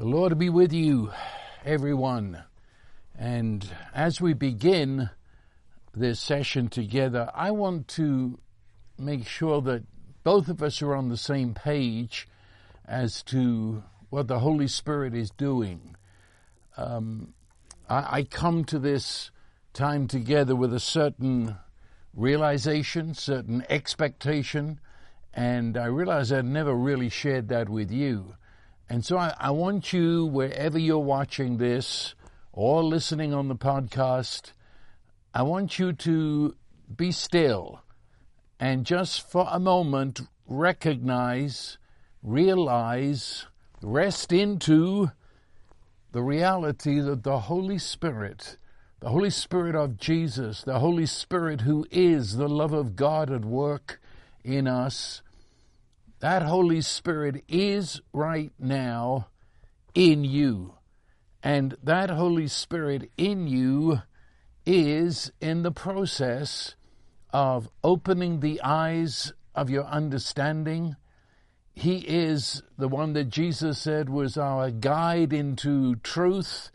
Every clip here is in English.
The Lord be with you, everyone. And as we begin this session together, I want to make sure that both of us are on the same page as to what the Holy Spirit is doing. Um, I, I come to this time together with a certain realization, certain expectation, and I realize I'd never really shared that with you. And so I, I, want you, wherever you're watching this or listening on the podcast, I want you to be still and just for a moment recognize, realize, rest into the reality that the Holy Spirit, the Holy Spirit of Jesus, the Holy Spirit who is the love of God at work in us, that Holy Spirit is right now in you. And that Holy Spirit in you is in the process of opening the eyes of your understanding. He is the one that Jesus said was our guide into truth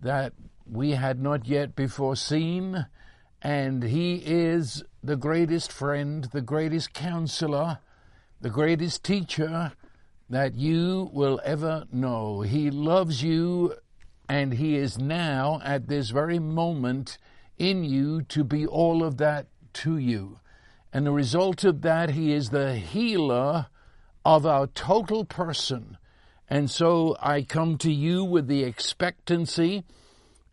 that we had not yet before seen. And He is the greatest friend, the greatest counselor, the greatest teacher that you will ever know. He loves you and He is now at this very moment in you to be all of that to you. And the result of that, He is the healer of our total person. And so I come to you with the expectancy,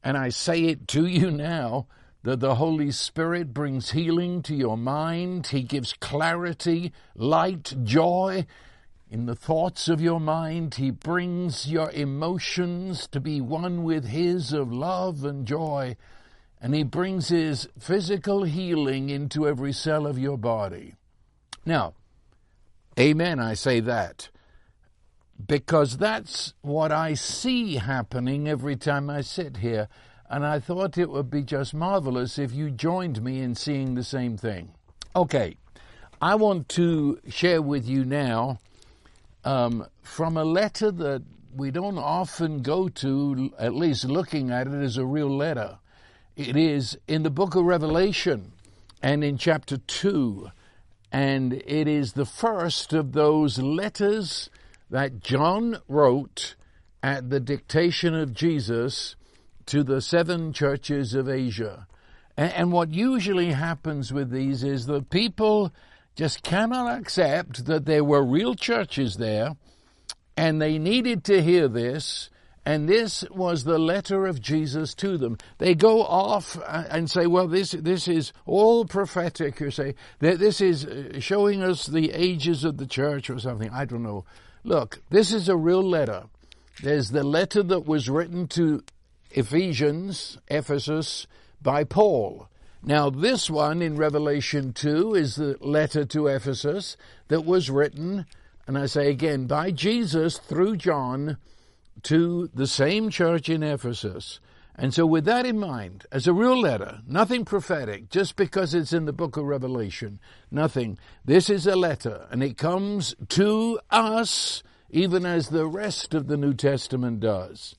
and I say it to you now that the Holy Spirit brings healing to your mind. He gives clarity, light, joy in the thoughts of your mind. He brings your emotions to be one with His of love and joy. And He brings His physical healing into every cell of your body. Now, amen, I say that. Because that's what I see happening every time I sit here and I thought it would be just marvelous if you joined me in seeing the same thing. Okay, I want to share with you now um, from a letter that we don't often go to, at least looking at it as a real letter. It is in the book of Revelation and in chapter 2, and it is the first of those letters that John wrote at the dictation of Jesus to the seven churches of Asia. And, what usually happens with these is that people just cannot accept that there were real churches there and they needed to hear this. And this was the letter of Jesus to them. They go off and say, well, this, this is all prophetic. You say, this is uh, showing us the ages of the church or something. I don't know. Look, this is a real letter. There's the letter that was written to Ephesians, Ephesus, by Paul. Now, this one in Revelation 2 is the letter to Ephesus that was written, and I say again, by Jesus through John to the same church in Ephesus. And so, with that in mind, as a real letter, nothing prophetic, just because it's in the book of Revelation, nothing. This is a letter, and it comes to us, even as the rest of the New Testament does.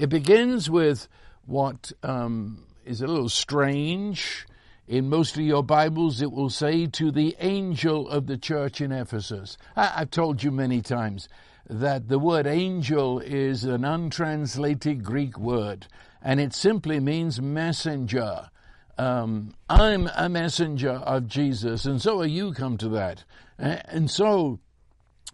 It begins with what um, is a little strange. In most of your Bibles, it will say to the angel of the church in Ephesus. I, have told you many times that the word angel is an untranslated Greek word, and it simply means messenger. Um, I'm a messenger of Jesus, and so are you come to that. And so,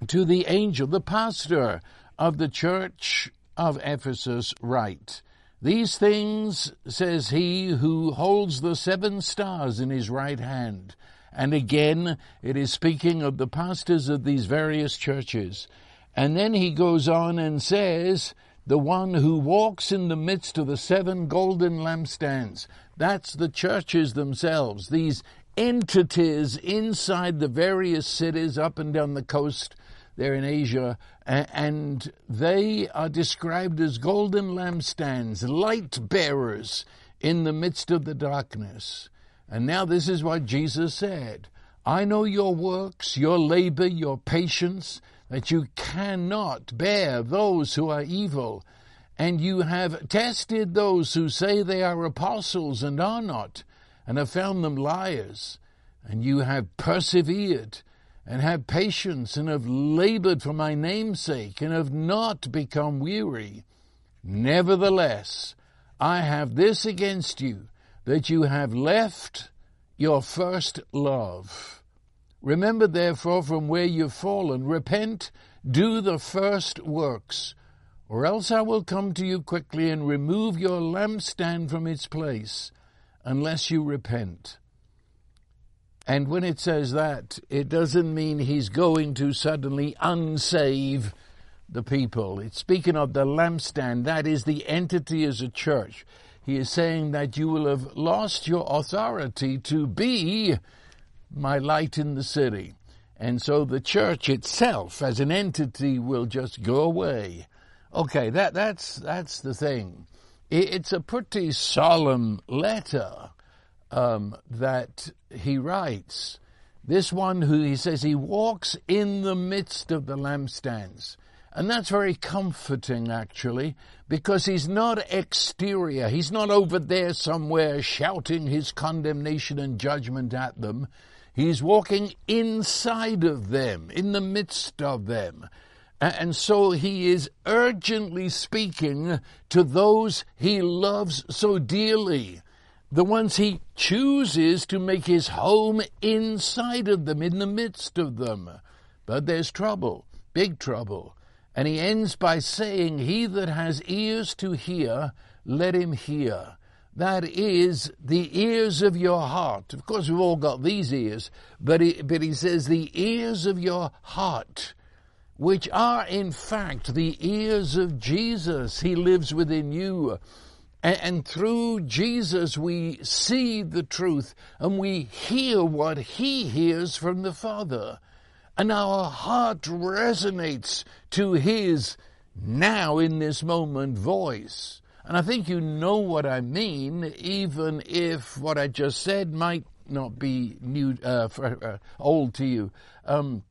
to the angel, the pastor of the church of Ephesus write, These things says he who holds the seven stars in his right hand. And again, it is speaking of the pastors of these various churches. And then he goes on and says, the one who walks in the midst of the seven golden lampstands. That's the churches themselves, these entities inside the various cities up and down the coast there in Asia, and they are described as golden lampstands, light bearers in the midst of the darkness. And now this is what Jesus said I know your works, your labor, your patience, that you cannot bear those who are evil, and you have tested those who say they are apostles and are not, and have found them liars, and you have persevered, and have patience, and have labored for my name's sake, and have not become weary. Nevertheless, I have this against you, that you have left your first love. Remember therefore from where you've fallen, repent, do the first works, or else I will come to you quickly and remove your lampstand from its place, unless you repent. And when it says that, it doesn't mean he's going to suddenly unsave the people. It's speaking of the lampstand, that is the entity as a church. He is saying that you will have lost your authority to be my light in the city. And so the church itself as an entity will just go away. Okay, that, that's, that's the thing. It's a pretty solemn letter um, that he writes. This one who he says he walks in the midst of the lampstands. And that's very comforting, actually, because he's not exterior. He's not over there somewhere shouting his condemnation and judgment at them. He's walking inside of them, in the midst of them. And so he is urgently speaking to those he loves so dearly, the ones he chooses to make his home inside of them, in the midst of them. But there's trouble, big trouble. And he ends by saying, He that has ears to hear, let him hear. That is the ears of your heart. Of course, we've all got these ears, but he, but he says the ears of your heart, which are in fact the ears of Jesus. He lives within you. And, and through Jesus, we see the truth and we hear what he hears from the Father and our heart resonates to His now in this moment voice. And I think you know what I mean, even if what I just said might not be new, uh, for, uh, old to you. Um,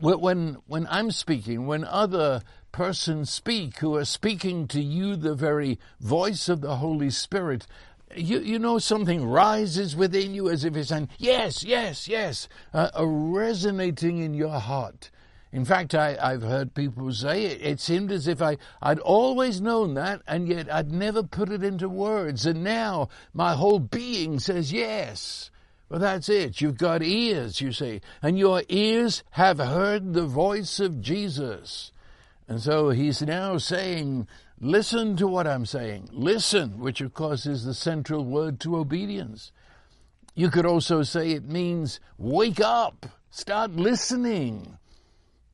when when I'm speaking, when other persons speak who are speaking to you the very voice of the Holy Spirit, you, you know something rises within you as if it's saying, yes, yes, yes, uh, resonating in your heart. In fact, I, have heard people say it, it seemed as if I, I'd always known that, and yet I'd never put it into words. And now my whole being says yes. Well, that's it. You've got ears, you see, and your ears have heard the voice of Jesus. And so he's now saying, Listen to what I'm saying. Listen, which of course is the central word to obedience. You could also say it means wake up, start listening.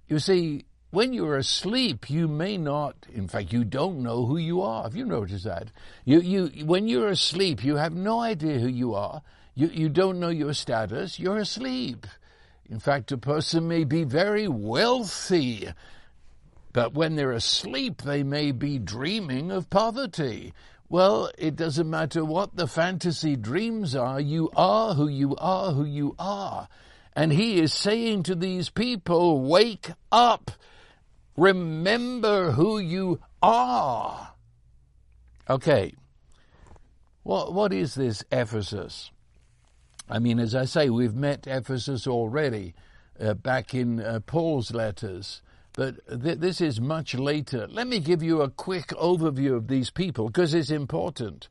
You see, when you're asleep, you may not, in fact, you don't know who you are. Have you noticed that? You, you, when you're asleep, you have no idea who you are. You, you don't know your status. You're asleep. In fact, a person may be very wealthy but when they're asleep, they may be dreaming of poverty. Well, it doesn't matter what the fantasy dreams are, you are who you are, who you are. And he is saying to these people, wake up, remember who you are. Okay, what, what is this Ephesus? I mean, as I say, we've met Ephesus already uh, back in uh, Paul's letters but th- this is much later. Let me give you a quick overview of these people because it's important.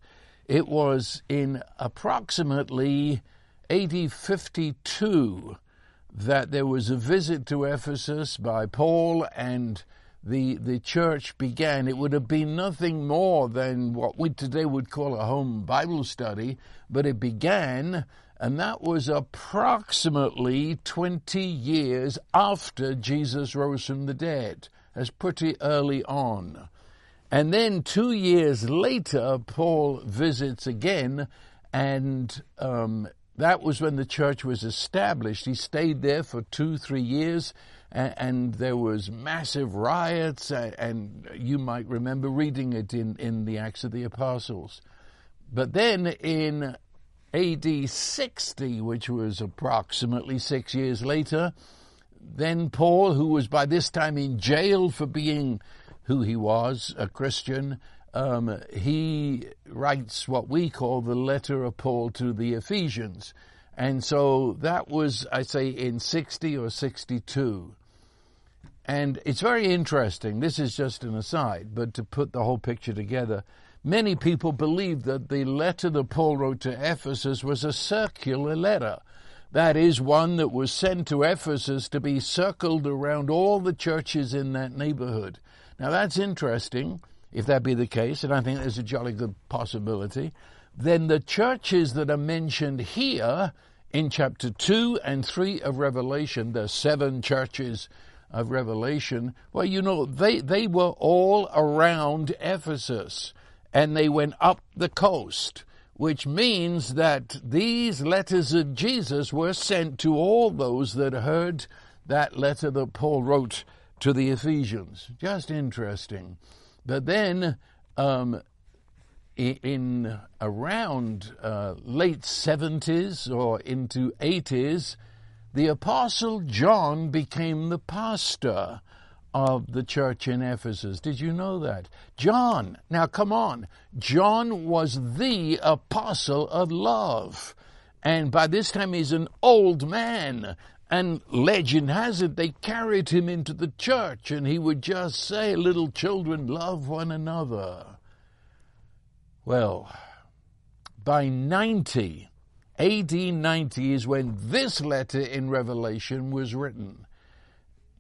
It was in approximately AD 52 that there was a visit to Ephesus by Paul and the, the church began. It would have been nothing more than what we today would call a home Bible study, but it began and that was approximately 20 years after Jesus rose from the dead. That's pretty early on. And then two years later, Paul visits again, and um, that was when the church was established. He stayed there for two, three years, and, there was massive riots, and, and you might remember reading it in, in the Acts of the Apostles. But then in AD 60, which was approximately six years later, then Paul, who was by this time in jail for being who he was, a Christian, um, he writes what we call the letter of Paul to the Ephesians. And so that was, I say, in 60 or 62. And it's very interesting. This is just an aside, but to put the whole picture together, many people believe that the letter that Paul wrote to Ephesus was a circular letter. That is one that was sent to Ephesus to be circled around all the churches in that neighborhood. Now that's interesting, if that be the case, and I think there's a jolly good possibility. Then the churches that are mentioned here in chapter 2 and 3 of Revelation, the seven churches of Revelation, well, you know, they, they were all around Ephesus and they went up the coast, which means that these letters of Jesus were sent to all those that heard that letter that Paul wrote to the Ephesians. Just interesting. But then, um, in around uh, late 70s or into 80s, the Apostle John became the pastor of the church in Ephesus. Did you know that? John, now come on, John was the apostle of love. And by this time he's an old man. And legend has it they carried him into the church and he would just say, Little children, love one another. Well, by 90, AD 90 is when this letter in Revelation was written.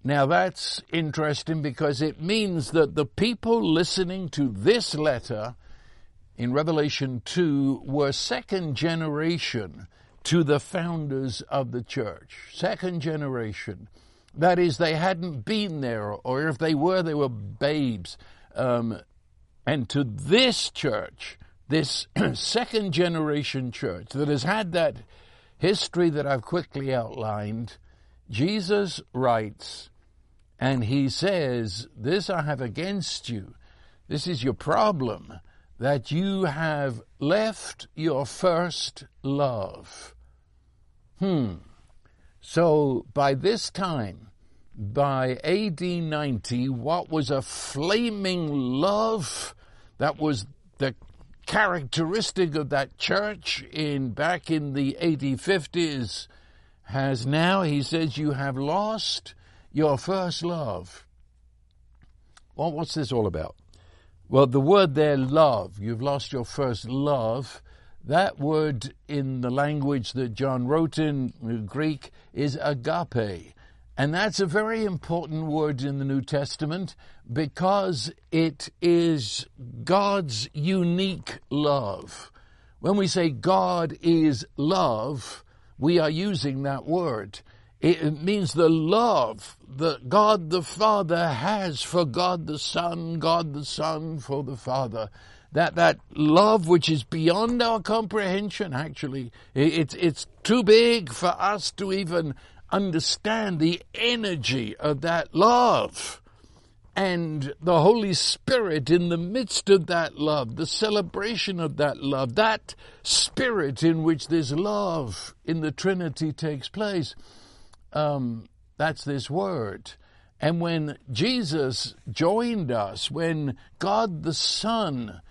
Now that's interesting because it means that the people listening to this letter in Revelation 2 were second generation to the founders of the church. Second generation. That is, they hadn't been there, or if they were, they were babes. Um, and to this church, this second generation church that has had that history that I've quickly outlined, Jesus writes, and he says, This I have against you. This is your problem, that you have left your first love. Hmm. So by this time, by AD 90, what was a flaming love that was the characteristic of that church in back in the 1850s has now, he says, you have lost your first love. Well, what's this all about? Well, the word there, love, you've lost your first love. That word in the language that John wrote in uh, Greek is agape. And that's a very important word in the New Testament because it is God's unique love. When we say God is love, we are using that word. It means the love that God the Father has for God the Son, God the Son for the Father. That, that love which is beyond our comprehension, actually. It's, it's too big for us to even understand the energy of that love and the Holy Spirit in the midst of that love, the celebration of that love, that spirit in which this love in the Trinity takes place. Um, that's this word. And when Jesus joined us, when God the Son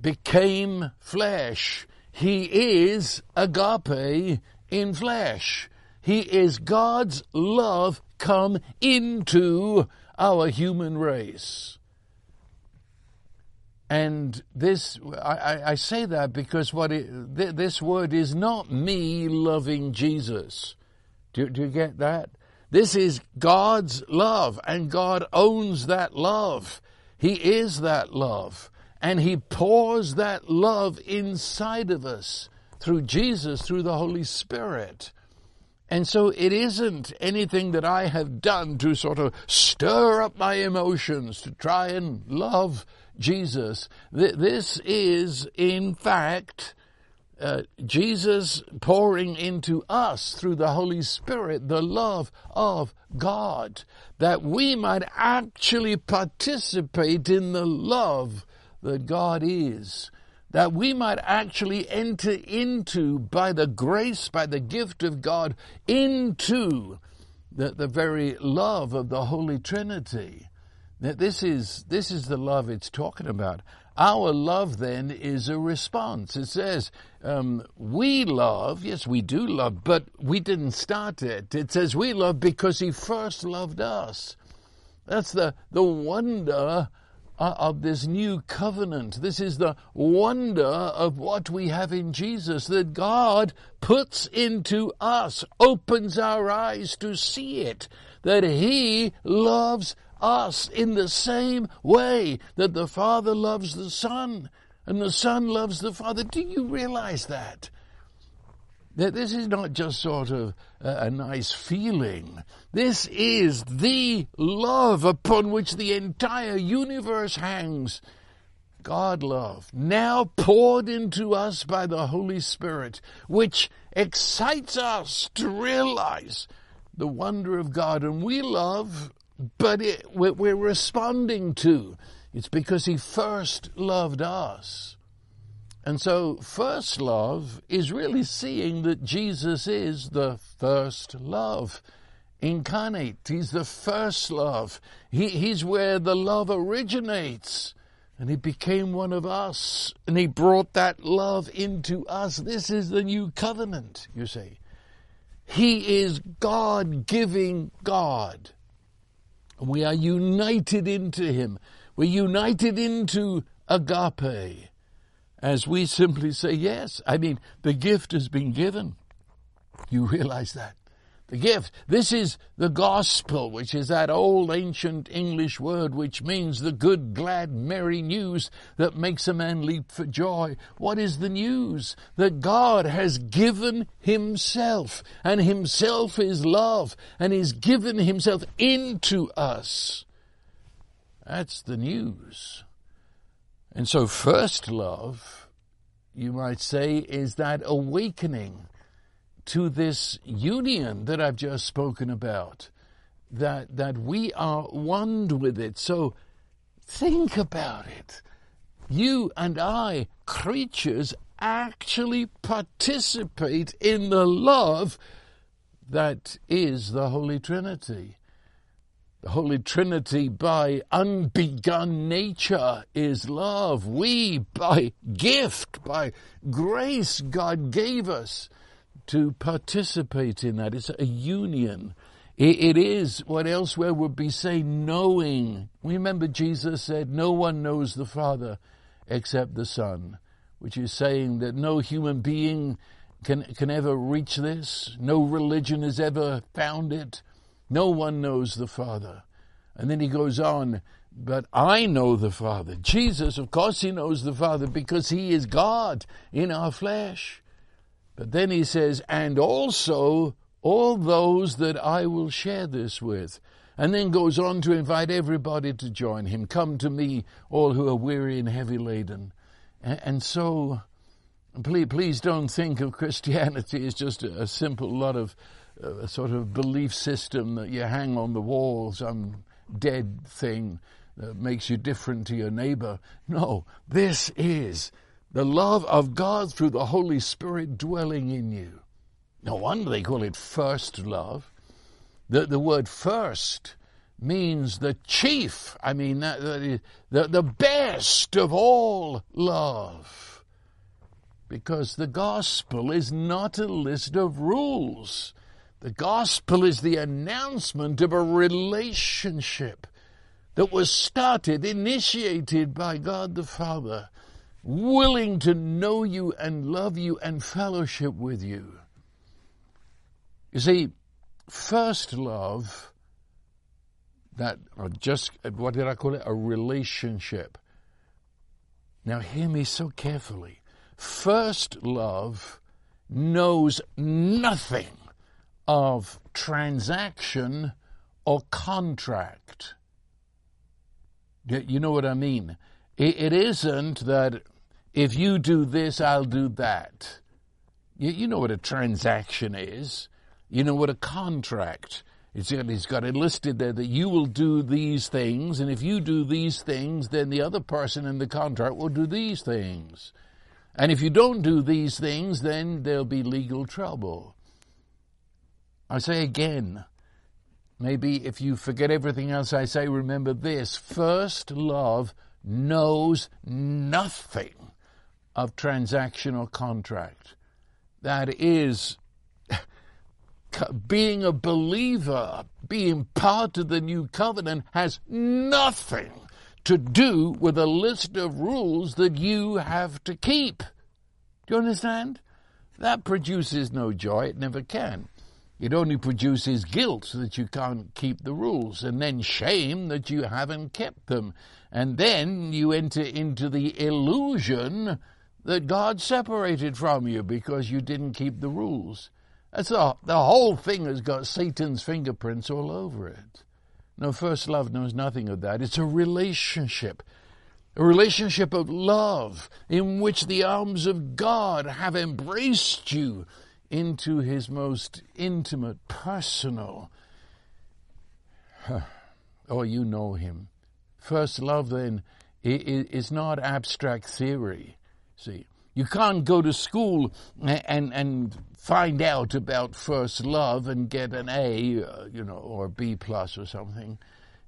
became flesh, He is agape in flesh. He is God's love come into our human race. And this, I, I say that because what it, th- this word is not me loving Jesus. Do, do you get that? This is God's love, and God owns that love. He is that love, and He pours that love inside of us through Jesus, through the Holy Spirit. And so it isn't anything that I have done to sort of stir up my emotions to try and love Jesus. This is, in fact, uh, Jesus pouring into us through the Holy Spirit the love of God, that we might actually participate in the love that God is that we might actually enter into, by the grace, by the gift of God, into the, the very love of the Holy Trinity. Now, this is, this is the love it's talking about. Our love then is a response. It says, um, we love, yes, we do love, but we didn't start it. It says we love because he first loved us. That's the, the wonder uh, of this new covenant. This is the wonder of what we have in Jesus that God puts into us, opens our eyes to see it, that He loves us in the same way that the Father loves the Son and the Son loves the Father. Do you realize that? That this is not just sort of a, a nice feeling. This is the love upon which the entire universe hangs. God love, now poured into us by the Holy Spirit, which excites us to realize the wonder of God. And we love, but it, we're responding to. It's because He first loved us. And so, first love is really seeing that Jesus is the first love incarnate. He's the first love. He, he's where the love originates. And he became one of us. And he brought that love into us. This is the new covenant, you see. He is God giving God. And we are united into him. We're united into agape as we simply say, yes, I mean, the gift has been given. You realize that? The gift. This is the gospel, which is that old ancient English word which means the good, glad, merry news that makes a man leap for joy. What is the news? That God has given himself, and himself is love, and he's given himself into us. That's the news. And so, first love, you might say, is that awakening to this union that I've just spoken about, that, that we are one with it. So, think about it. You and I, creatures, actually participate in the love that is the Holy Trinity. The Holy Trinity, by unbegun nature, is love. We, by gift, by grace, God gave us to participate in that. It's a union. it is what elsewhere would be say knowing. Remember Jesus said, no one knows the Father except the Son, which is saying that no human being can, can ever reach this. No religion has ever found it. No one knows the Father. And then he goes on, but I know the Father. Jesus, of course, he knows the Father because he is God in our flesh. But then he says, and also all those that I will share this with. And then goes on to invite everybody to join him. Come to me, all who are weary and heavy laden. And, so, please, please don't think of Christianity as just a, simple lot of uh, a sort of belief system that you hang on the wall, some dead thing that makes you different to your neighbor. No, this is the love of God through the Holy Spirit dwelling in you. No wonder they call it first love. The, the word first means the chief, I mean, that, that is, the, the best of all love. Because the gospel is not a list of rules. The gospel is the announcement of a relationship that was started, initiated by God the Father, willing to know you and love you and fellowship with you. You see, first love, that, or just, what did I call it? A relationship. Now hear me so carefully. First love knows nothing of transaction or contract. You know what I mean? It isn't that if you do this, I'll do that. You know what a transaction is. You know what a contract is. It's got it listed there that you will do these things, and if you do these things, then the other person in the contract will do these things. And if you don't do these things, then there'll be legal trouble. I say again, Maybe if you forget everything else I say, remember this. First love knows nothing of transactional contract. That is being a believer, being part of the new covenant has nothing to do with a list of rules that you have to keep. Do you understand? That produces no joy. It never can. It only produces guilt that you can't keep the rules, and then shame that you haven't kept them. And then you enter into the illusion that God separated from you because you didn't keep the rules. That's the, the whole thing has got Satan's fingerprints all over it. No, first love knows nothing of that. It's a relationship a relationship of love in which the arms of God have embraced you into his most intimate, personal. Oh, you know him. First love, then, is not abstract theory. See, you can't go to school and, and find out about first love and get an A, uh, you know, or B plus or something.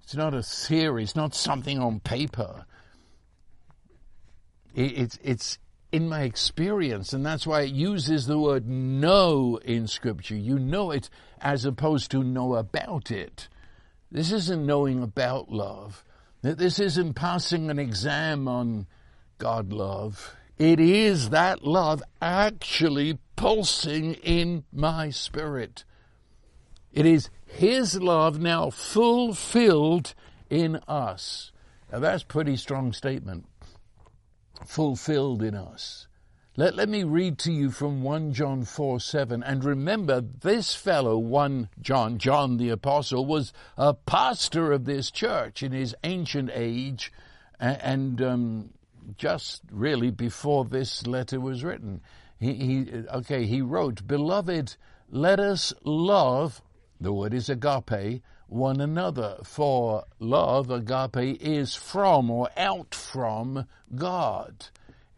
It's not a theory. It's not something on paper. It's, it's in my experience, and that's why it uses the word know in Scripture. You know it as opposed to know about it. This isn't knowing about love. This isn't passing an exam on God love. It is that love actually pulsing in my spirit. It is His love now fulfilled in us. Now that's pretty strong statement fulfilled in us. Let, let me read to you from 1 John 4 7. And remember, this fellow, 1 John, John the Apostle, was a pastor of this church in his ancient age and um, just really before this letter was written. He, he, okay, he wrote, Beloved, let us love, the word is agape, one another. For love, agape, is from or out from God.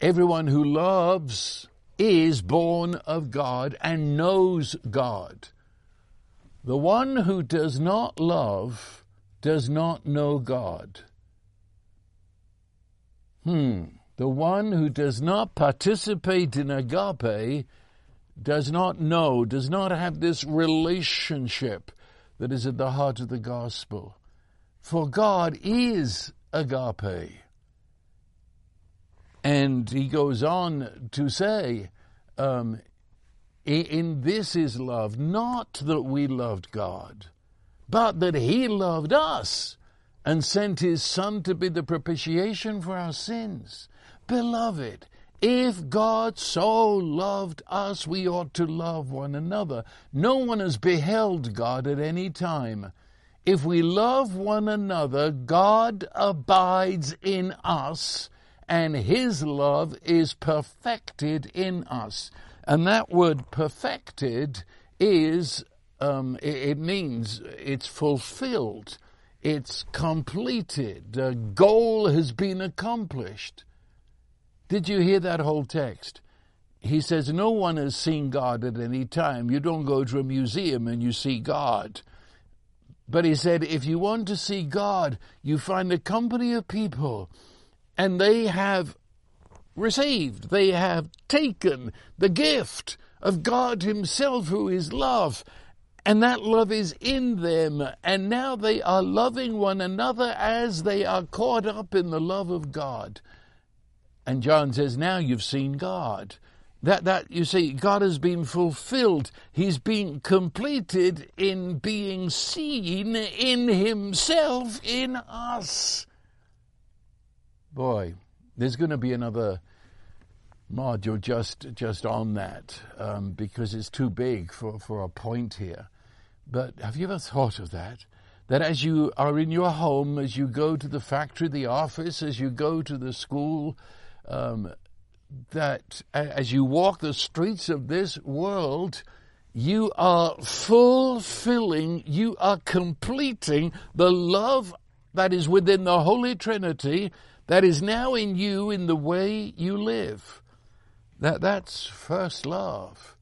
Everyone who loves is born of God and knows God. The one who does not love does not know God. Hmm. The one who does not participate in agape does not know, does not have this relationship that is at the heart of the gospel. For God is agape. And he goes on to say, um, in this is love, not that we loved God, but that he loved us and sent his Son to be the propitiation for our sins. Beloved, if God so loved us, we ought to love one another. No one has beheld God at any time. If we love one another, God abides in us, and his love is perfected in us. And that word perfected is, um, it, it means it's fulfilled, it's completed, the goal has been accomplished. Did you hear that whole text? He says, No one has seen God at any time. You don't go to a museum and you see God. But he said, if you want to see God, you find a company of people and they have received, they have taken the gift of God Himself, who is love. And that love is in them. And now they are loving one another as they are caught up in the love of God. And John says, now you've seen God. That, that, you see, God has been fulfilled. He's been completed in being seen in Himself in us. Boy, there's going to be another module just, just on that um, because it's too big for, for a point here. But have you ever thought of that? That as you are in your home, as you go to the factory, the office, as you go to the school, um, that as you walk the streets of this world, you are fulfilling, you are completing the love that is within the Holy Trinity that is now in you in the way you live. That, that's first love.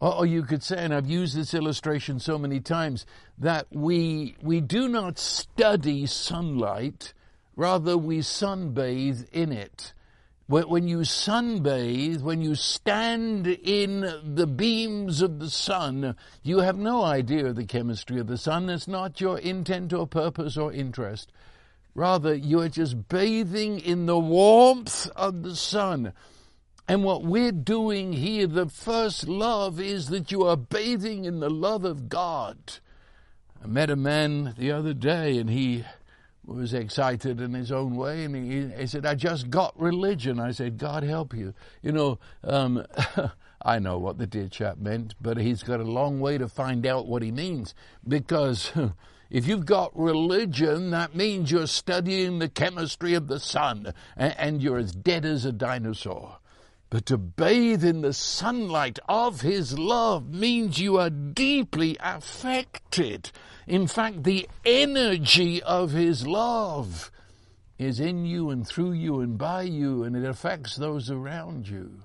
Or you could say, and I've used this illustration so many times, that we, we do not study sunlight, rather we sunbathe in it. When you sunbathe, when you stand in the beams of the sun, you have no idea of the chemistry of the sun. It's not your intent or purpose or interest. Rather, you are just bathing in the warmth of the sun. And what we're doing here, the first love, is that you are bathing in the love of God. I met a man the other day and he was excited in his own way, and he, he said, "I just got religion." I said, "God help you." You know, um, I know what the dear chap meant, but he's got a long way to find out what he means because. If you've got religion, that means you're studying the chemistry of the sun and you're as dead as a dinosaur. But to bathe in the sunlight of His love means you are deeply affected in fact, the energy of His love is in you and through you and by you, and it affects those around you.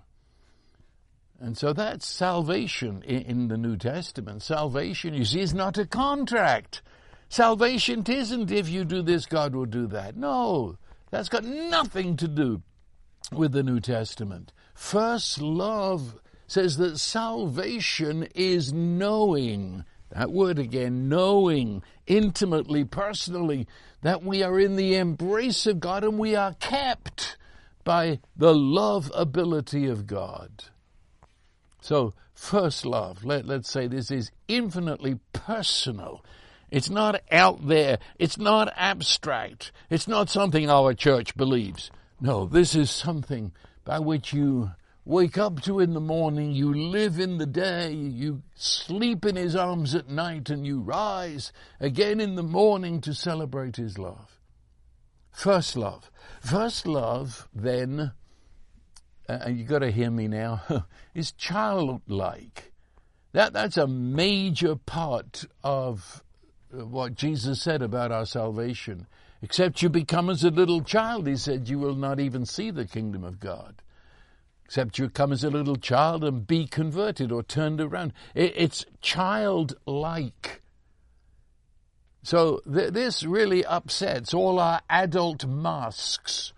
And so that's salvation in the New Testament. Salvation, you see, is not a contract. Salvation isn't if you do this, God will do that. No, that's got nothing to do with the New Testament. First love says that salvation is knowing that word again, knowing intimately, personally, that we are in the embrace of God and we are kept by the love ability of God. So, first love, let, let's say this is infinitely personal. It's not out there. It's not abstract. It's not something our church believes. No, this is something by which you wake up to in the morning, you live in the day, you sleep in his arms at night, and you rise again in the morning to celebrate his love. First love. First love, then, uh, and you got to hear me now, is childlike. That, that's a major part of what Jesus said about our salvation. Except you become as a little child, he said, you will not even see the kingdom of God except you come as a little child and be converted or turned around. It's childlike. So th- this really upsets all our adult masks,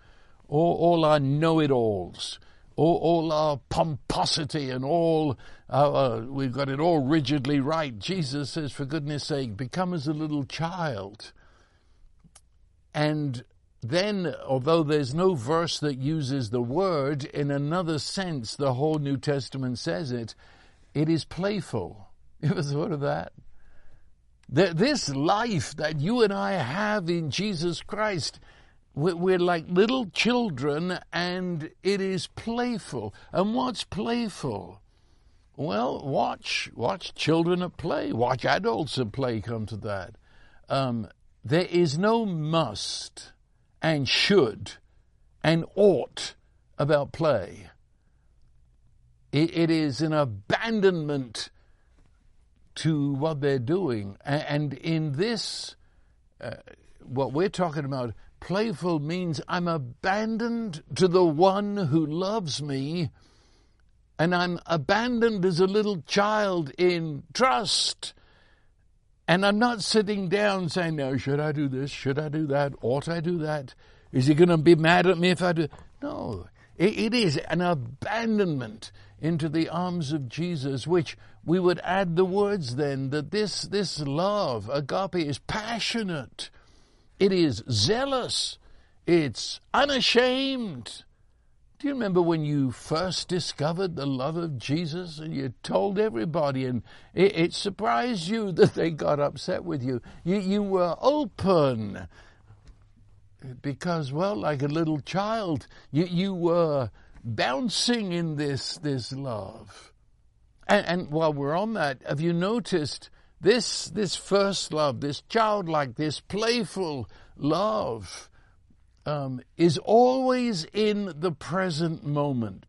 all, all our know-it-alls, all, all, our pomposity and all our, we've got it all rigidly right. Jesus says, for goodness sake, become as a little child. And then, although there's no verse that uses the word, in another sense, the whole New Testament says it, it is playful. You ever thought of that? That This life that you and I have in Jesus Christ, we're like little children and it is playful. And what's playful? Well, watch, watch children at play, watch adults at play come to that. Um, there is no must and should and ought about play. it, it is an abandonment to what they're doing. And in this, uh, what we're talking about, playful means I'm abandoned to the one who loves me, and I'm abandoned as a little child in trust and I'm not sitting down saying, no, should I do this? Should I do that? Ought I do that? Is he going to be mad at me if I do? No. it, it is an abandonment into the arms of Jesus, which we would add the words then that this, this love, agape, is passionate. It is zealous. It's unashamed. Do you remember when you first discovered the love of Jesus and you told everybody and it, it, surprised you that they got upset with you? You, you were open because, well, like a little child, you, you were bouncing in this, this love. And, and while we're on that, have you noticed this, this first love, this childlike, this playful love? Um, is always in the present moment.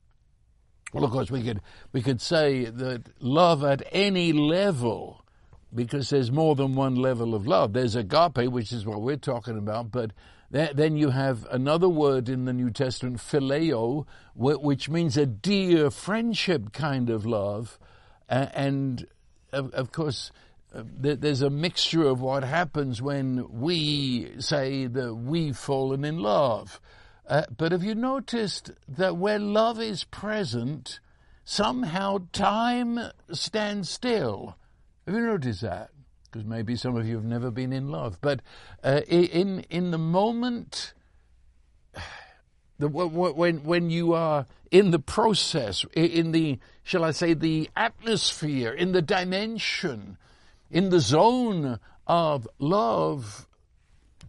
Well, of course, we could we could say that love at any level, because there's more than one level of love. There's agape, which is what we're talking about, but then you have another word in the New Testament, phileo, which means a dear friendship kind of love. and of, of course, there's a mixture of what happens when we say that we've fallen in love. Uh, but have you noticed that where love is present, somehow time stands still? Have you noticed that? Because maybe some of you have never been in love, but uh, in in the moment, the, when when you are in the process, in the shall I say the atmosphere, in the dimension, in the zone of love,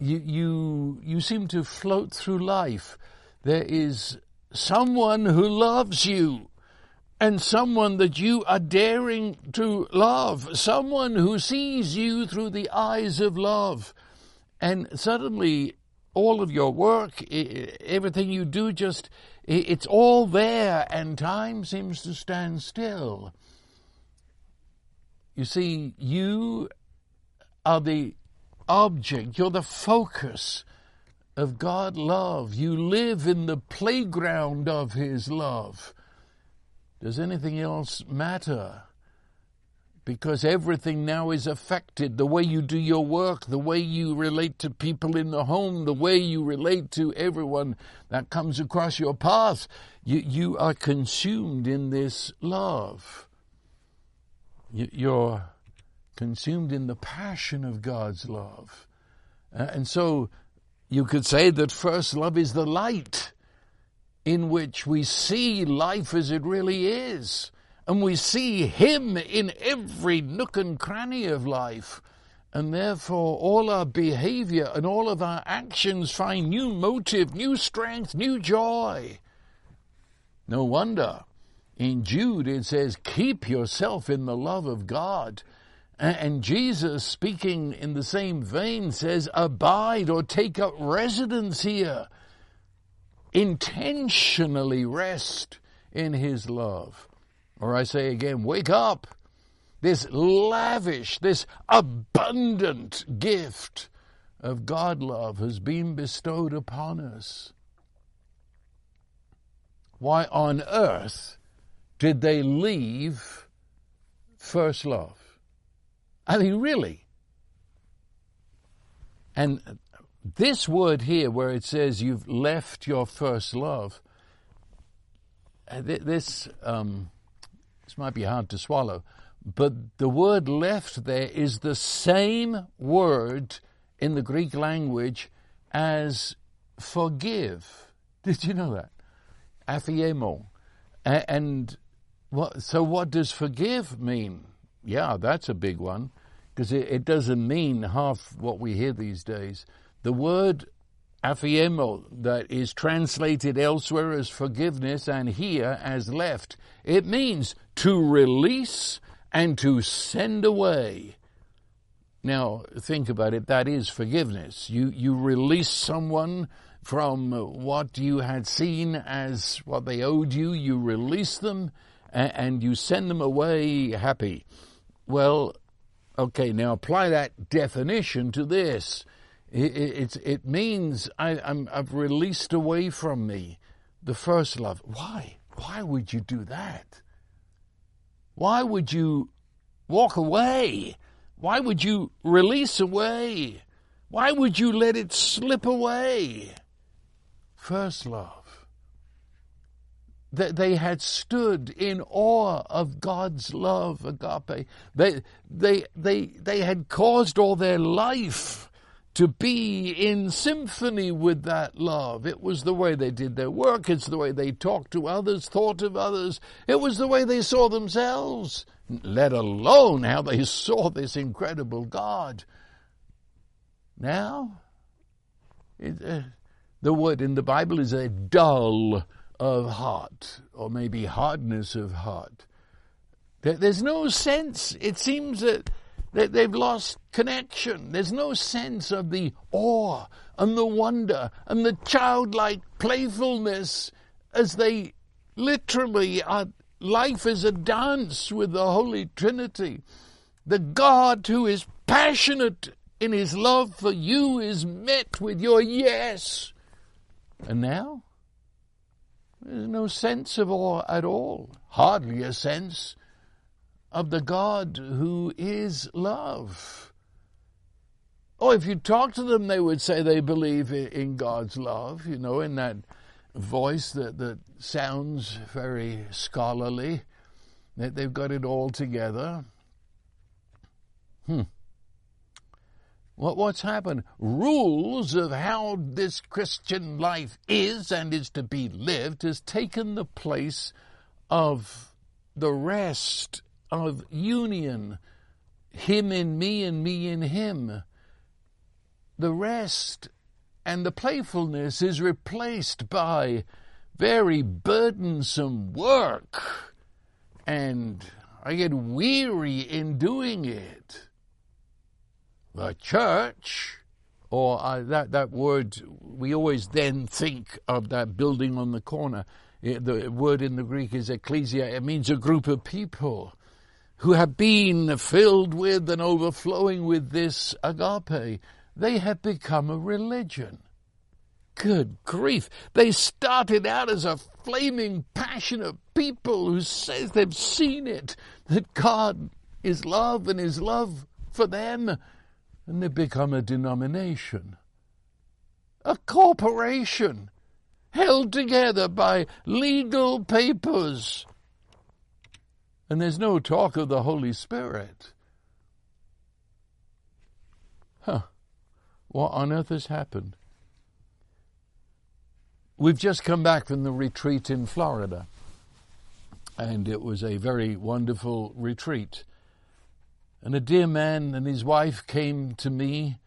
you, you, you seem to float through life. There is someone who loves you and someone that you are daring to love, someone who sees you through the eyes of love. And suddenly all of your work, everything you do just, it's all there and time seems to stand still. You see, you are the object, you're the focus of God love. You live in the playground of His love. Does anything else matter? Because everything now is affected. The way you do your work, the way you relate to people in the home, the way you relate to everyone that comes across your path. You, you are consumed in this love. You're consumed in the passion of God's love. Uh, and so you could say that first love is the light in which we see life as it really is. And we see Him in every nook and cranny of life. And therefore, all our behavior and all of our actions find new motive, new strength, new joy. No wonder in Jude it says, Keep yourself in the love of God. And Jesus, speaking in the same vein, says, abide or take up residence here. Intentionally rest in His love. Or I say again, wake up. This lavish, this abundant gift of God love has been bestowed upon us. Why on earth did they leave first love? I mean, really. And this word here, where it says you've left your first love, uh, this um, this might be hard to swallow, but the word "left" there is the same word in the Greek language as forgive. Did you know that? Aphiemo. And what, so what does forgive mean? Yeah, that's a big one because it, it, doesn't mean half what we hear these days. The word aphiemo that is translated elsewhere as forgiveness and here as left, it means to release and to send away. Now, think about it, that is forgiveness. You, you release someone from what you had seen as what they owed you, you release them and, you send them away happy. Well, Okay, now apply that definition to this. It, it, it means I, I'm, I've released away from me the first love. Why? Why would you do that? Why would you walk away? Why would you release away? Why would you let it slip away? First love that they had stood in awe of God's love, agape. They, they, they, they had caused all their life to be in symphony with that love. It was the way they did their work. It's the way they talked to others, thought of others. It was the way they saw themselves, let alone how they saw this incredible God. Now, it, uh, the word in the Bible is a dull of heart, or maybe hardness of heart. There's no sense, it seems that they've lost connection. There's no sense of the awe and the wonder and the childlike playfulness as they literally are. Life is a dance with the Holy Trinity. The God who is passionate in his love for you is met with your yes. And now? There's no sense of awe at all, hardly a sense of the God who is love. Oh, if you talk to them, they would say they believe in God's love, you know, in that voice that, that sounds very scholarly, that they've got it all together. Hmm. What, what's happened? Rules of how this Christian life is and is to be lived has taken the place of the rest of union, him in me and me in him. The rest and the playfulness is replaced by very burdensome work, and I get weary in doing it. The church, or uh, that, that word, we always then think of that building on the corner. the word in the Greek is ecclesia. It means a group of people who have been filled with and overflowing with this agape. They have become a religion. Good grief. They started out as a flaming, passionate people who says they've seen it, that God is love and is love for them, and they've become a denomination, a corporation held together by legal papers and there's no talk of the Holy Spirit. Huh. What on earth has happened? We've just come back from the retreat in Florida, and it was a very wonderful retreat. And a dear man and his wife came to me.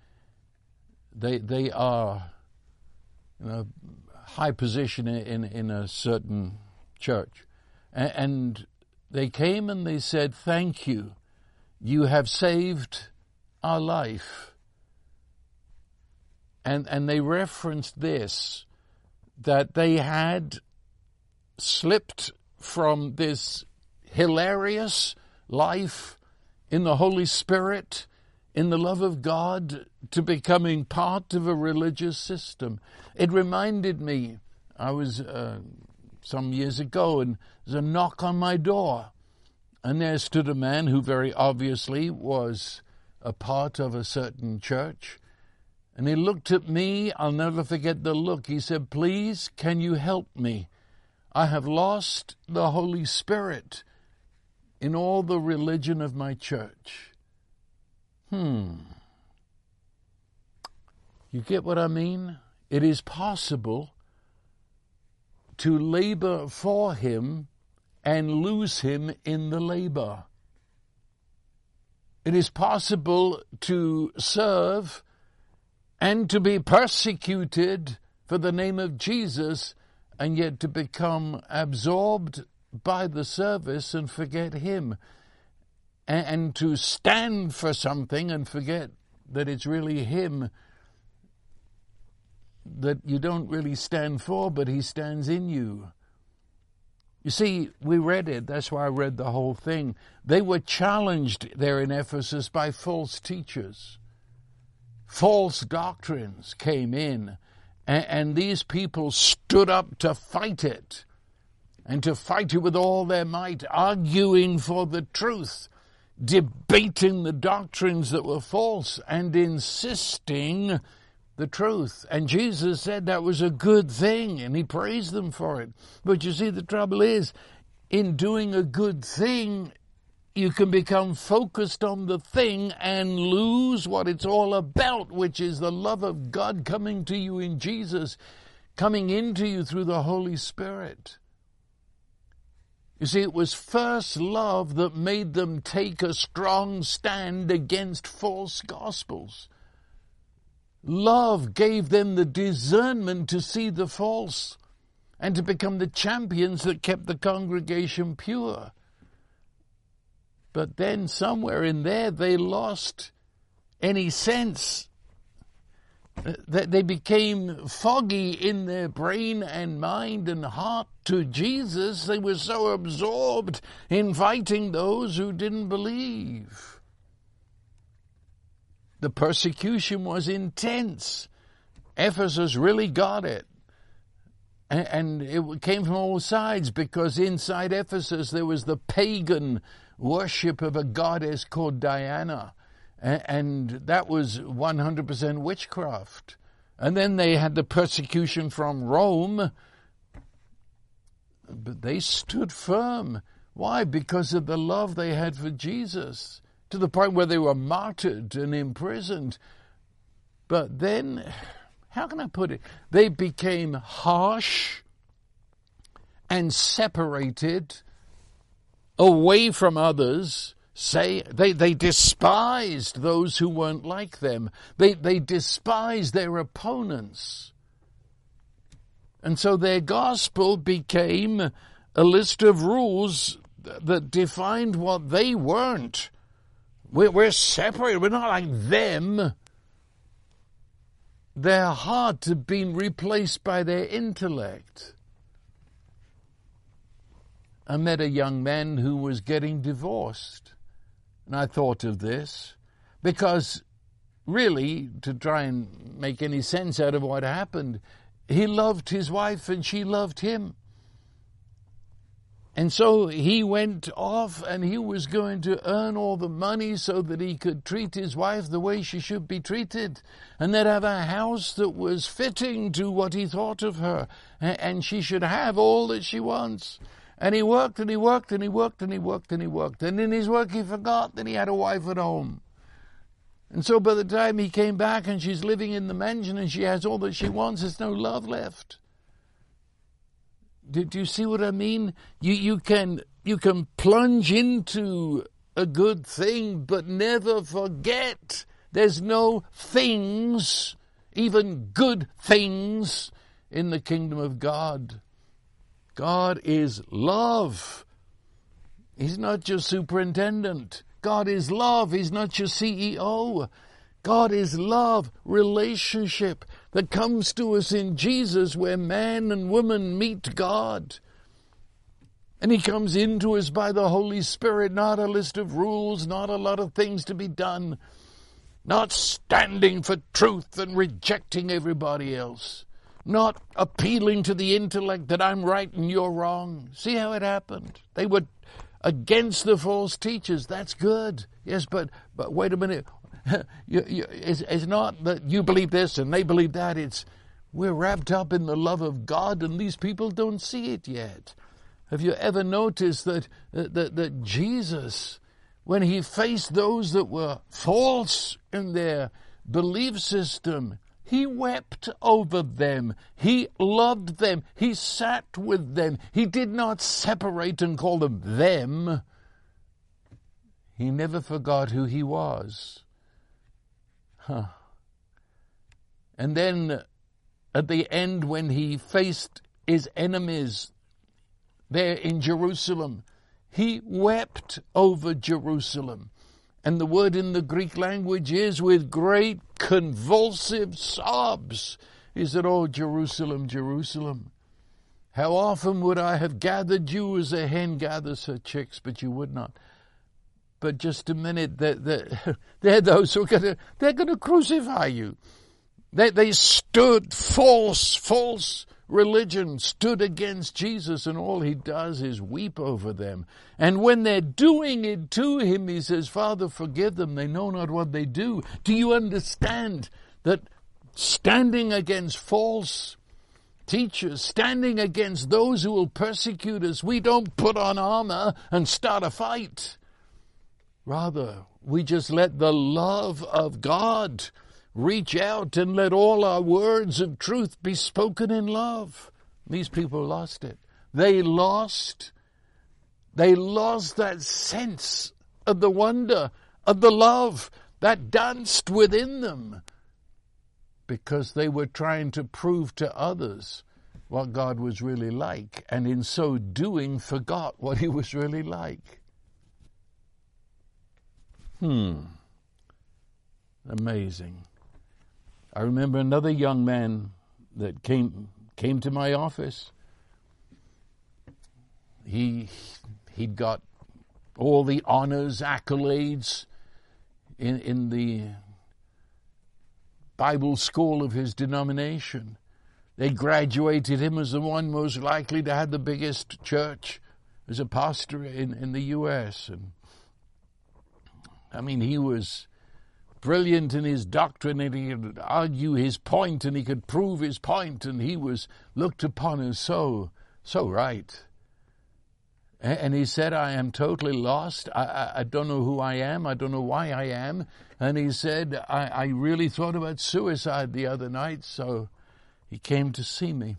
They they are in a high position in in a certain church, and, they came and they said, Thank you. You have saved our life. And, and they referenced this that they had slipped from this hilarious life in the Holy Spirit, in the love of God, to becoming part of a religious system. It reminded me, I was uh, some years ago, and there's a knock on my door. And there stood a man who very obviously was a part of a certain church. And he looked at me. I'll never forget the look. He said, Please, can you help me? I have lost the Holy Spirit in all the religion of my church. Hmm. You get what I mean? It is possible to labor for Him and lose Him in the labor. It is possible to serve and to be persecuted for the name of Jesus and yet to become absorbed by the service and forget Him. And, to stand for something and forget that it's really Him that you don't really stand for, but He stands in you. You see, we read it, that's why I read the whole thing. They were challenged there in Ephesus by false teachers. False doctrines came in, and, and these people stood up to fight it, and to fight it with all their might, arguing for the truth, debating the doctrines that were false, and insisting the truth. And Jesus said that was a good thing, and he praised them for it. But you see, the trouble is, in doing a good thing, you can become focused on the thing and lose what it's all about, which is the love of God coming to you in Jesus, coming into you through the Holy Spirit. You see, it was first love that made them take a strong stand against false gospels. Love gave them the discernment to see the false and to become the champions that kept the congregation pure. But then somewhere in there they lost any sense they became foggy in their brain and mind and heart to Jesus. They were so absorbed in fighting those who didn't believe. The persecution was intense. Ephesus really got it. and it came from all sides because inside Ephesus there was the pagan worship of a goddess called Diana, and that was 100% witchcraft. And then they had the persecution from Rome, but they stood firm. Why? Because of the love they had for Jesus, to the point where they were martyred and imprisoned. But then, how can I put it? They became harsh and separated away from others say they, they despised those who weren't like them. They, they despised their opponents. And so their gospel became a list of rules that defined what they weren't. We're, we're separated. We're not like them. Their heart had been replaced by their intellect. I met a young man who was getting divorced. And I thought of this because really, to try and make any sense out of what happened, he loved his wife and she loved him. And so he went off and he was going to earn all the money so that he could treat his wife the way she should be treated and then have a house that was fitting to what he thought of her and she should have all that she wants. And he worked and he worked and he worked and he worked and he worked. And in his work he forgot that he had a wife at home. And so by the time he came back and she's living in the mansion and she has all that she wants, there's no love left. Do, do you see what I mean? You you can you can plunge into a good thing, but never forget there's no things, even good things, in the kingdom of God. God is love. He's not your superintendent. God is love. He's not your CEO. God is love, relationship that comes to us in Jesus where man and woman meet God. And He comes into us by the Holy Spirit, not a list of rules, not a lot of things to be done, not standing for truth and rejecting everybody else not appealing to the intellect that I'm right and you're wrong. See how it happened? They were against the false teachers. That's good. Yes, but but wait a minute. you, you, it's, it's not that you believe this and they believe that. It's we're wrapped up in the love of God, and these people don't see it yet. Have you ever noticed that that, that Jesus, when he faced those that were false in their belief system, he wept over them. He loved them. He sat with them. He did not separate and call them them. He never forgot who he was. Huh. And then at the end, when he faced his enemies there in Jerusalem, he wept over Jerusalem. And the word in the Greek language is with great convulsive sobs. He said, Oh, Jerusalem, Jerusalem, how often would I have gathered you as a hen gathers her chicks, but you would not. But just a minute, they're, they're, they're those who are going to, they're going to crucify you. They, they stood false, false religion stood against Jesus, and all he does is weep over them. And when they're doing it to him, he says, Father, forgive them. They know not what they do. Do you understand that standing against false teachers, standing against those who will persecute us, we don't put on armor and start a fight. Rather, we just let the love of God reach out and let all our words of truth be spoken in love. These people lost it. They lost, they lost that sense of the wonder, of the love that danced within them because they were trying to prove to others what God was really like, and in so doing forgot what He was really like. Hmm. Amazing. I remember another young man that came came to my office. He he'd got all the honors, accolades in in the Bible school of his denomination. they graduated him as the one most likely to have the biggest church as a pastor in, in the U.S. And I mean, he was brilliant in his doctrine and he could argue his point and he could prove his point and he was looked upon as so, so right. And he said, I am totally lost. I, I, I, don't know who I am. I don't know why I am. And he said, I, I really thought about suicide the other night, so he came to see me.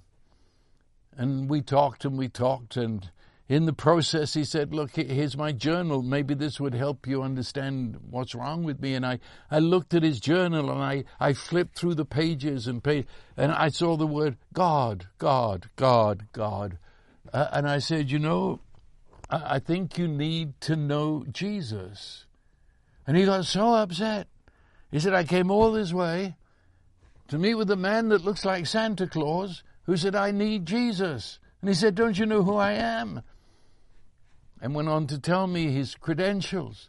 And we talked and we talked and in the process, he said, Look, here's my journal. Maybe this would help you understand what's wrong with me. And I, I looked at his journal and I, I flipped through the pages and, pay, and I saw the word God, God, God, God. Uh, and I said, You know, I, I think you need to know Jesus. And he got so upset. He said, I came all this way to meet with a man that looks like Santa Claus who said, I need Jesus. And he said, Don't you know who I am? And went on to tell me his credentials.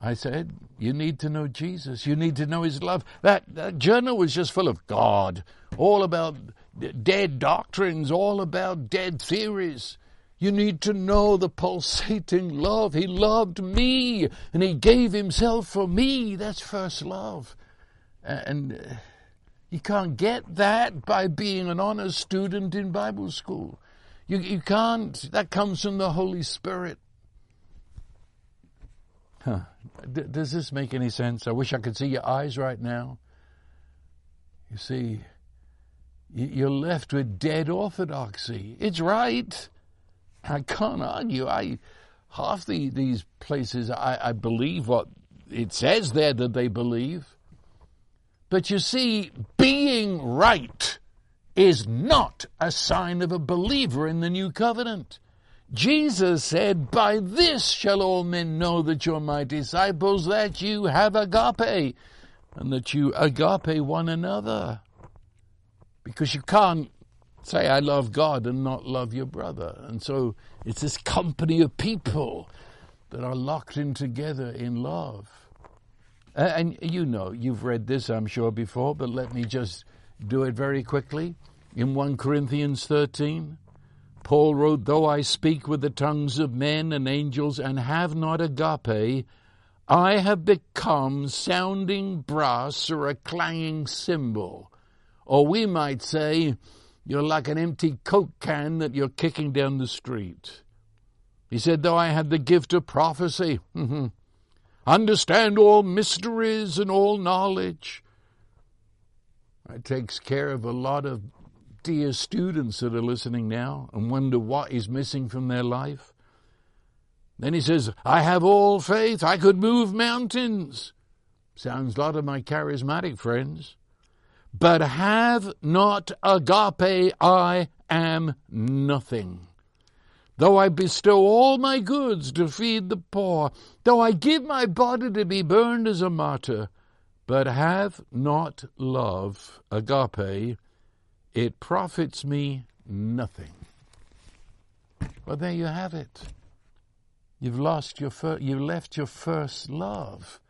I said, You need to know Jesus. You need to know his love. That, that journal was just full of God, all about dead doctrines, all about dead theories. You need to know the pulsating love. He loved me and he gave himself for me. That's first love. And uh, you can't get that by being an honest student in Bible school. You, you can't. That comes from the Holy Spirit. Huh. D- does this make any sense? I wish I could see your eyes right now. You see, you're left with dead orthodoxy. It's right. I can't argue. I half the, these places I, I believe what it says there that they believe. But you see, being right is not a sign of a believer in the new covenant. Jesus said, By this shall all men know that you're my disciples, that you have agape, and that you agape one another. Because you can't say, I love God and not love your brother. And so it's this company of people that are locked in together in love. And you know, you've read this, I'm sure, before, but let me just do it very quickly. In 1 Corinthians 13, Paul wrote, Though I speak with the tongues of men and angels and have not agape, I have become sounding brass or a clanging cymbal. Or we might say, you're like an empty Coke can that you're kicking down the street. He said, Though I had the gift of prophecy, understand all mysteries and all knowledge, it takes care of a lot of dear students that are listening now and wonder what is missing from their life. Then he says, I have all faith. I could move mountains. Sounds a lot of my charismatic friends. But have not agape, I am nothing. Though I bestow all my goods to feed the poor, though I give my body to be burned as a martyr, but have not love, agape, it profits me nothing. Well, there you have it. You've lost your fir- you left your first love.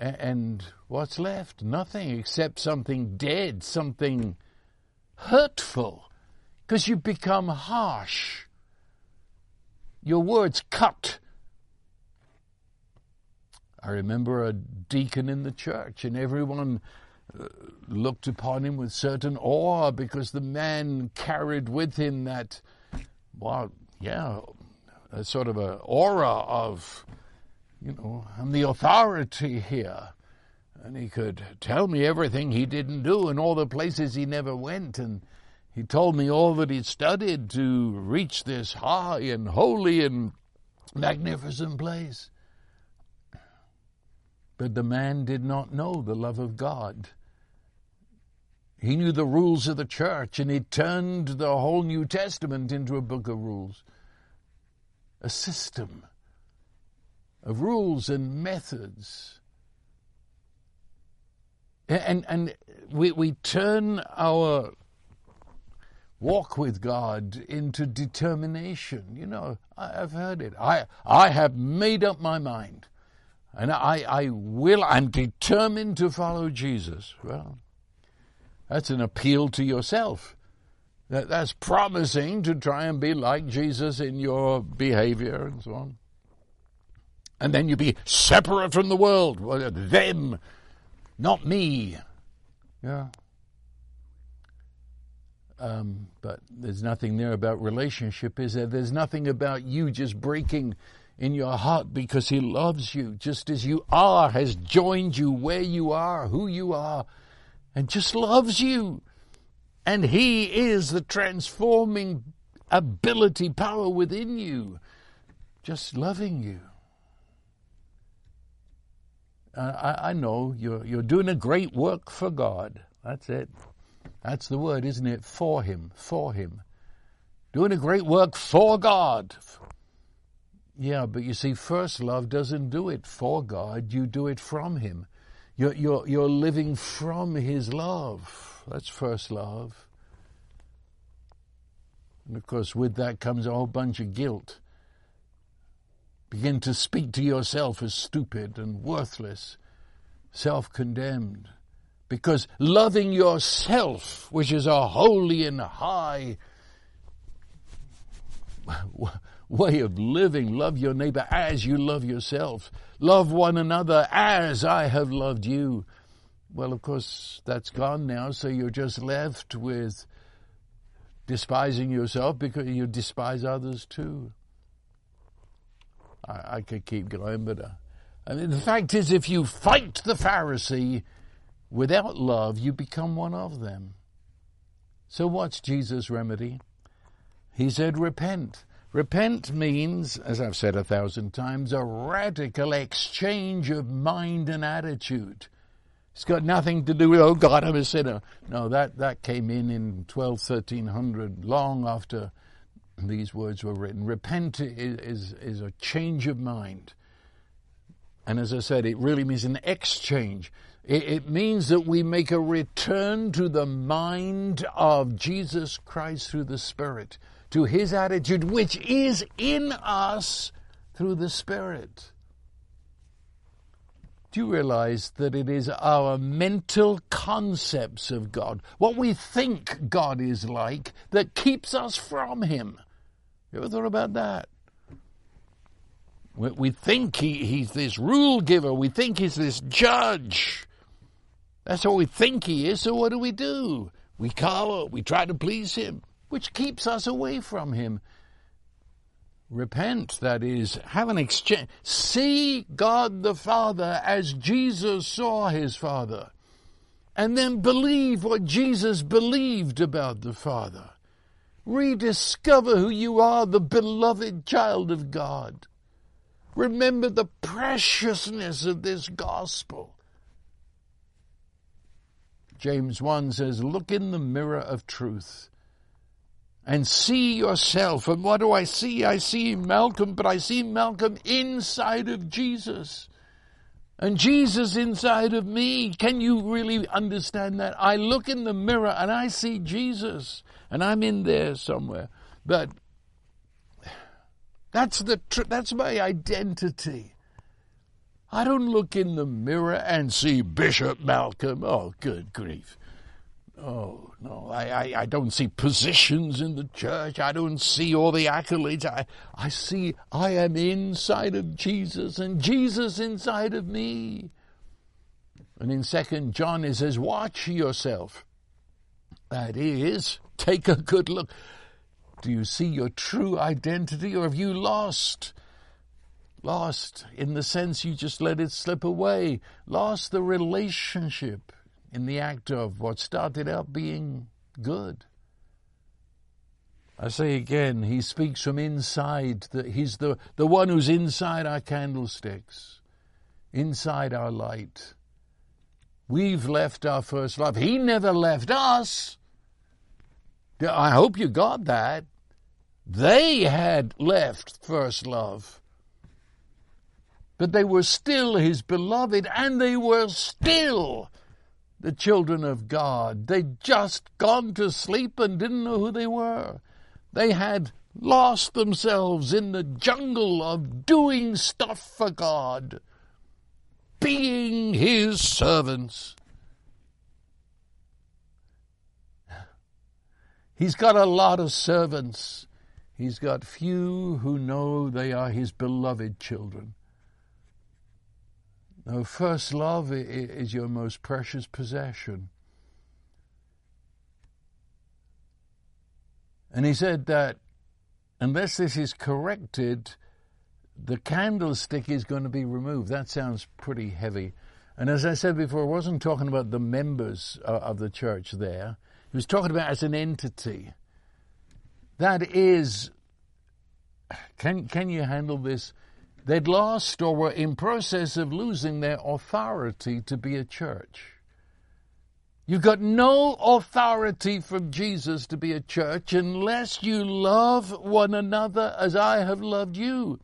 A- and what's left? Nothing except something dead, something hurtful. Because you've become harsh. Your words cut I remember a deacon in the church, and everyone uh, looked upon him with certain awe because the man carried with him that, well, yeah, a sort of an aura of, you know, I'm the authority here. And he could tell me everything he didn't do and all the places he never went. And he told me all that he'd studied to reach this high and holy and magnificent place. But the man did not know the love of God. He knew the rules of the church and he turned the whole New Testament into a book of rules, a system of rules and methods. And, and we, we turn our walk with God into determination. You know, I've heard it. I, I have made up my mind. And I, I will, I'm determined to follow Jesus. Well, That's an appeal to yourself. That, that's promising to try and be like Jesus in your behavior and so on. And then you be separate from the world. Them, not me. Yeah. Um, but there's nothing there about relationship, is there? There's nothing about you just breaking in your heart because He loves you just as you are, has joined you where you are, who you are, and just loves you. And He is the transforming ability, power within you, just loving you. I, I know you're, you're doing a great work for God. That's it. That's the word, isn't it? For Him, for Him. Doing a great work for God. Yeah, but you see, first love doesn't do it for God, you do it from Him. You're, you're, you're living from His love. That's first love. And of course, with that comes a whole bunch of guilt. Begin to speak to yourself as stupid and worthless, self condemned. Because loving yourself, which is a holy and high way of living, love your neighbor as you love yourself, love one another as I have loved you. Well, of course, that's gone now, so you're just left with despising yourself because you despise others too. I, I could keep going, but uh, I mean, the fact is, if you fight the Pharisee without love, you become one of them. So, what's Jesus' remedy? He said, Repent. Repent means, as I've said a thousand times, a radical exchange of mind and attitude. It's got nothing to do with, oh God, I'm a sinner. No, that, that came in in 12, 1300, long after these words were written. Repent is, is, is a change of mind. And as I said, it really means an exchange. It, it means that we make a return to the mind of Jesus Christ through the Spirit, to His attitude, which is in us through the Spirit. Do you realize that it is our mental concepts of God, what we think God is like, that keeps us from Him? You ever thought about that? We, think he, He's this rule giver, we think He's this judge. That's what we think He is, so what do we do? We cower, we try to please Him, which keeps us away from Him repent, that is, have an exchange. See God the Father as Jesus saw his Father. And then believe what Jesus believed about the Father. Rediscover who you are, the beloved child of God. Remember the preciousness of this gospel. James 1 says, Look in the mirror of truth and see yourself. And what do I see? I see Malcolm, but I see Malcolm inside of Jesus. And Jesus inside of me. Can you really understand that? I look in the mirror and I see Jesus, and I'm in there somewhere. But that's the tr- that's my identity. I don't look in the mirror and see Bishop Malcolm. Oh, good grief. Oh, no, I, I, I, don't see positions in the church. I don't see all the accolades. I, I see I am inside of Jesus and Jesus inside of me. And in Second John it says, watch yourself. That is, take a good look. Do you see your true identity or have you lost? Lost in the sense you just let it slip away. Lost the relationship in the act of what started out being good. I say again, he speaks from inside. The, he's the, the one who's inside our candlesticks, inside our light. We've left our first love. He never left us. I hope you got that. They had left first love. But they were still his beloved, and they were still the children of God. They'd just gone to sleep and didn't know who they were. They had lost themselves in the jungle of doing stuff for God, being His servants. He's got a lot of servants. He's got few who know they are his beloved children. No, first love is your most precious possession. And he said that unless this is corrected, the candlestick is going to be removed. That sounds pretty heavy. And as I said before, I wasn't talking about the members uh, of the church there. He was talking about as an entity. That is, can, can you handle this? They'd lost or were in process of losing their authority to be a church. You've got no authority from Jesus to be a church unless you love one another as I have loved you.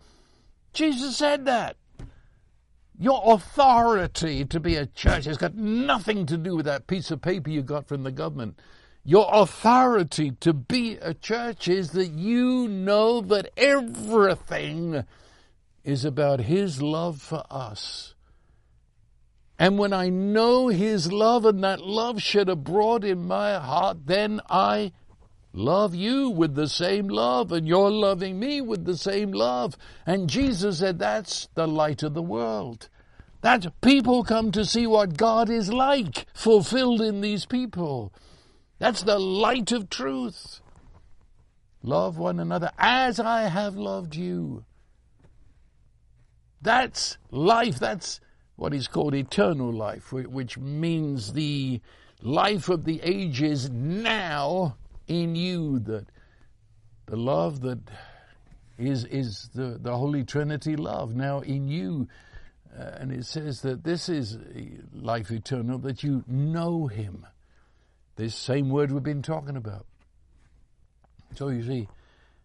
Jesus said that. Your authority to be a church has got nothing to do with that piece of paper you got from the government. Your authority to be a church is that you know that everything is about His love for us. And when I know His love and that love shed abroad in my heart, then I love you with the same love, and you're loving me with the same love. And Jesus said, That's the light of the world. That people come to see what God is like fulfilled in these people. That's the light of truth. Love one another as I have loved you. That's life. That's what is called eternal life, which means the life of the ages now in you. That the love that is is the, the Holy Trinity love now in you. Uh, and it says that this is life eternal, that you know Him. This same word we've been talking about. So you see,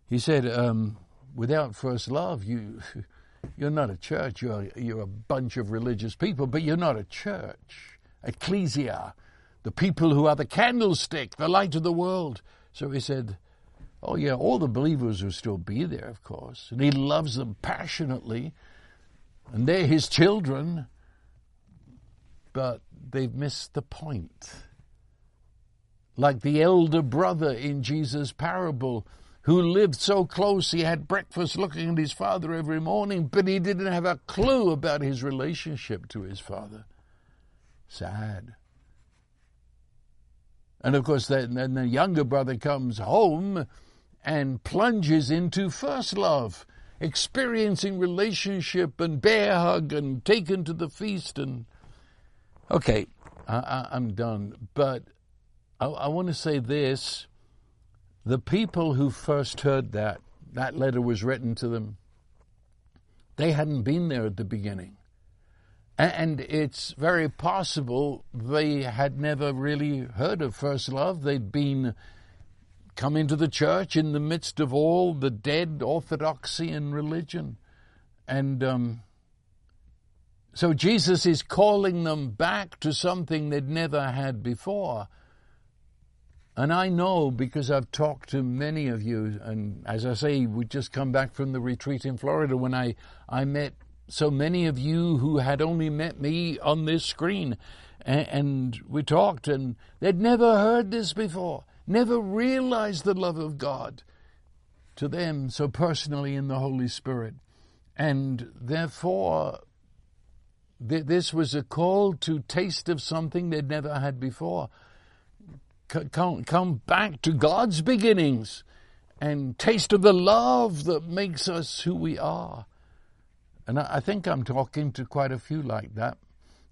he said, um, without first love, you you're not a church. You're you're a bunch of religious people, but you're not a church. Ecclesia, the people who are the candlestick, the light of the world. So he said, Oh yeah, all the believers will still be there, of course, and he loves them passionately, and they're his children. But they've missed the point. Like the elder brother in Jesus' parable who lived so close he had breakfast looking at his father every morning, but he didn't have a clue about his relationship to his father. Sad. And of course, then, the younger brother comes home and plunges into first love, experiencing relationship and bear hug and taken to the feast. And okay, I, am done. But I, I want to say this the people who first heard that, that letter was written to them, they hadn't been there at the beginning. And it's very possible they had never really heard of first love. They'd been come into the church in the midst of all the dead orthodoxy and religion. And um, so Jesus is calling them back to something they'd never had before. And I know because I've talked to many of you, and as I say, we just come back from the retreat in Florida when I, I met so many of you who had only met me on this screen. And, and we talked, and they'd never heard this before, never realized the love of God to them so personally in the Holy Spirit. And therefore, th- this was a call to taste of something they'd never had before come, come back to God's beginnings and taste of the love that makes us who we are. And I, I think I'm talking to quite a few like that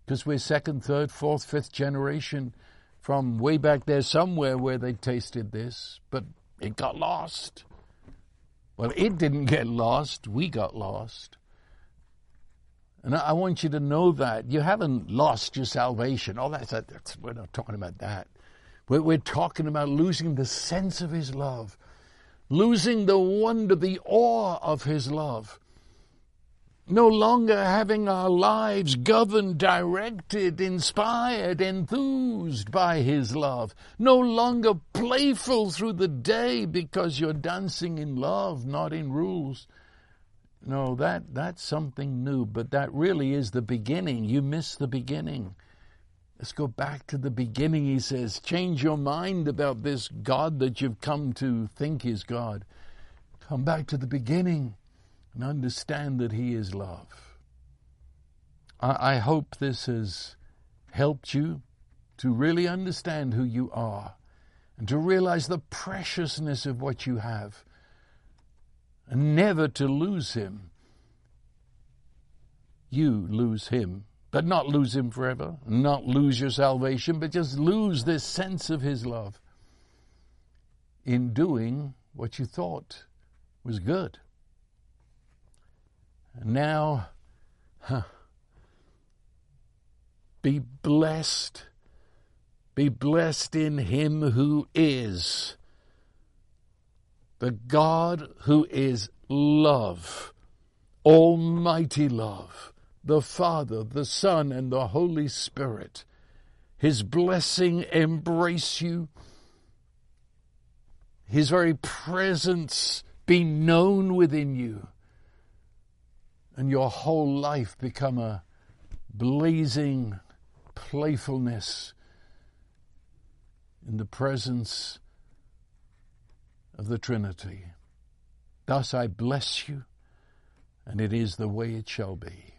because we're second, third, fourth, fifth generation from way back there somewhere where they tasted this, but it got lost. Well, it didn't get lost, we got lost. And I want you to know that you haven't lost your salvation. Oh, that's, that's we're not talking about that. We're, talking about losing the sense of His love, losing the wonder, the awe of His love. No longer having our lives governed, directed, inspired, enthused by His love. No longer playful through the day because you're dancing in love, not in rules. No, that, that's something new, but that really is the beginning. You miss the beginning. Let's go back to the beginning. He says, change your mind about this God that you've come to think is God. Come back to the beginning and understand that He is love. I, I hope this has helped you to really understand who you are and to realize the preciousness of what you have and never to lose Him. You lose Him but not lose Him forever, not lose your salvation, but just lose this sense of His love in doing what you thought was good. Now, huh, be blessed. Be blessed in Him who is the God who is love, almighty love the Father, the Son, and the Holy Spirit. His blessing embrace you. His very presence be known within you. And your whole life become a blazing playfulness in the presence of the Trinity. Thus I bless you, and it is the way it shall be.